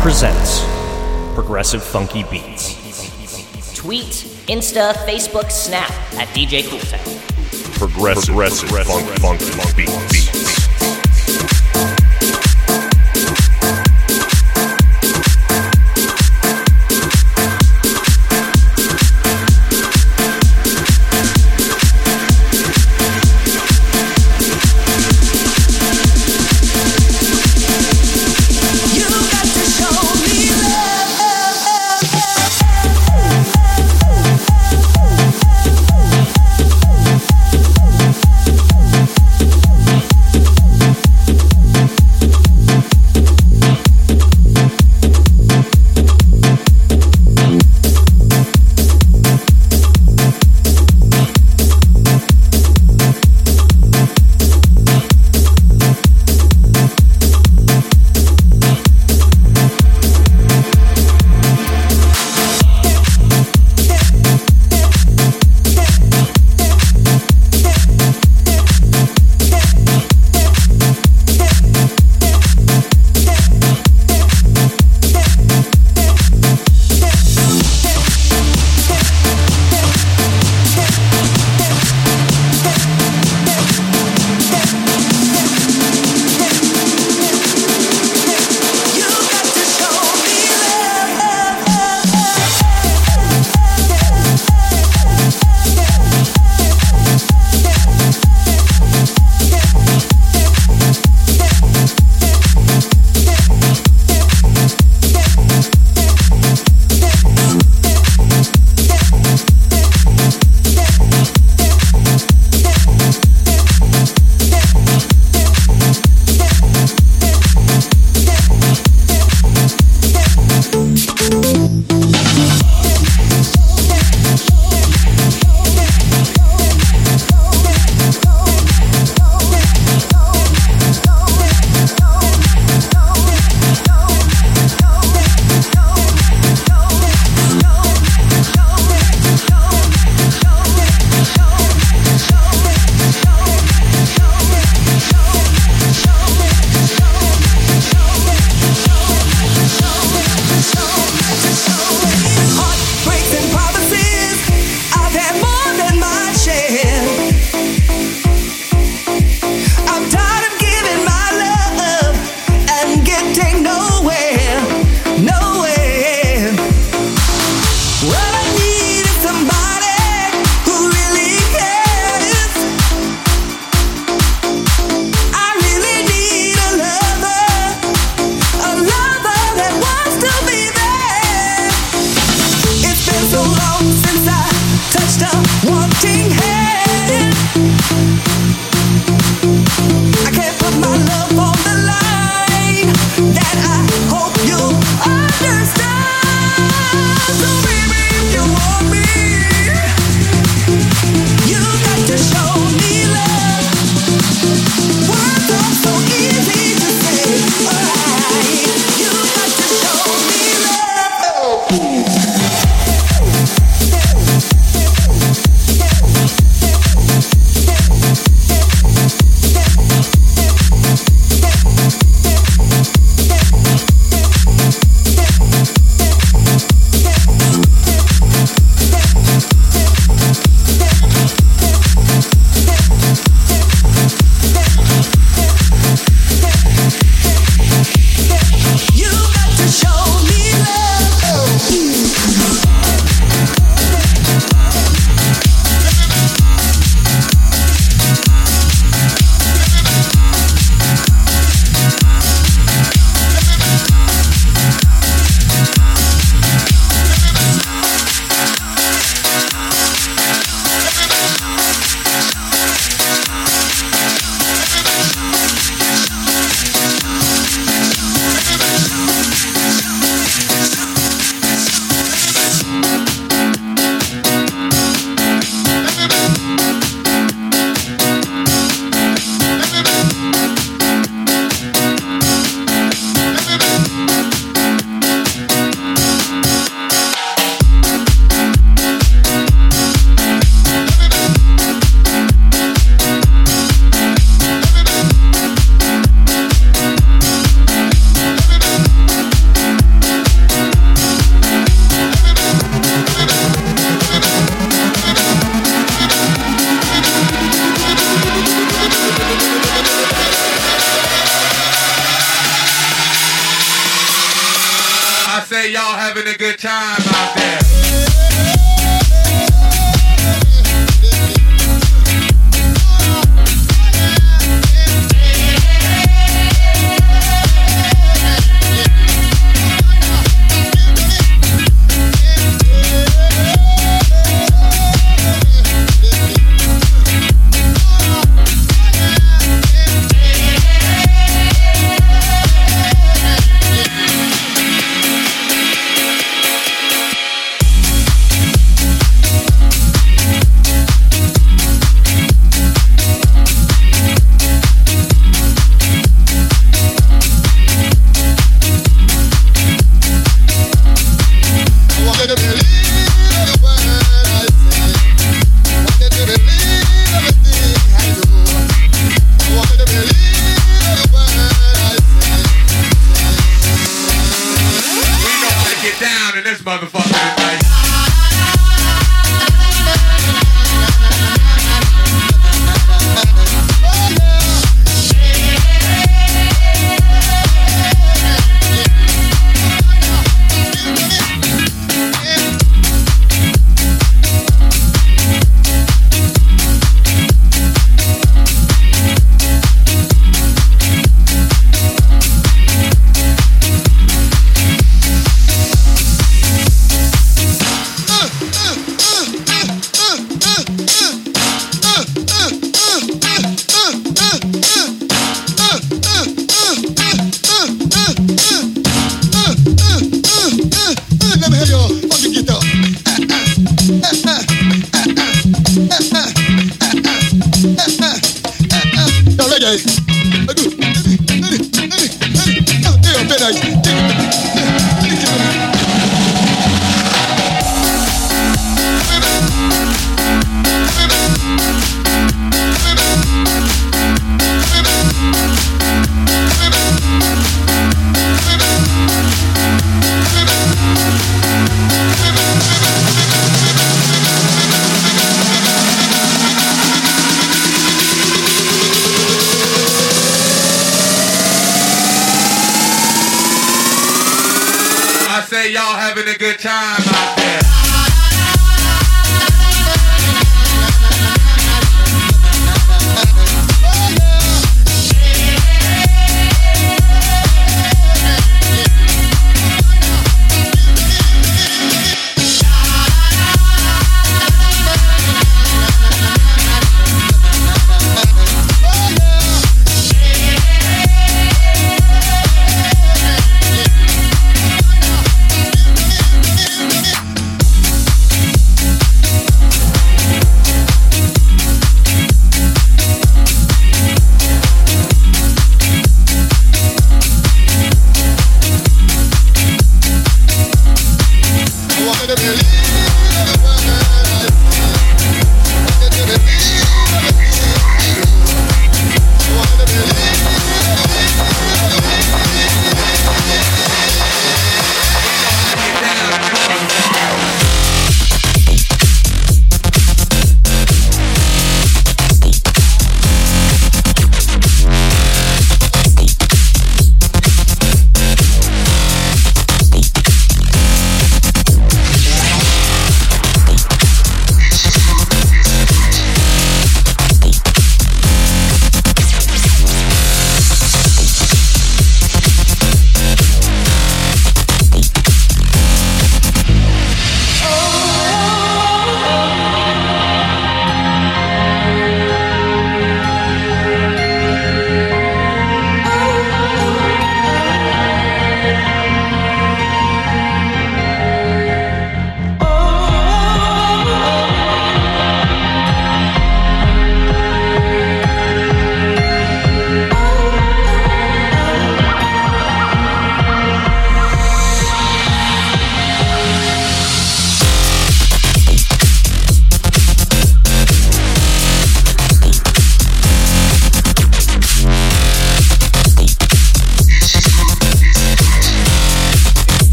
presents Progressive Funky Beats. Tweet, Insta, Facebook, Snap at DJ Cooltown. progressive, progressive, funk, funky, funky beats.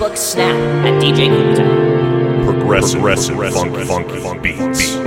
Facebook, Snap at DJ Cooltown. Progressive, Progressive funky, funky beats.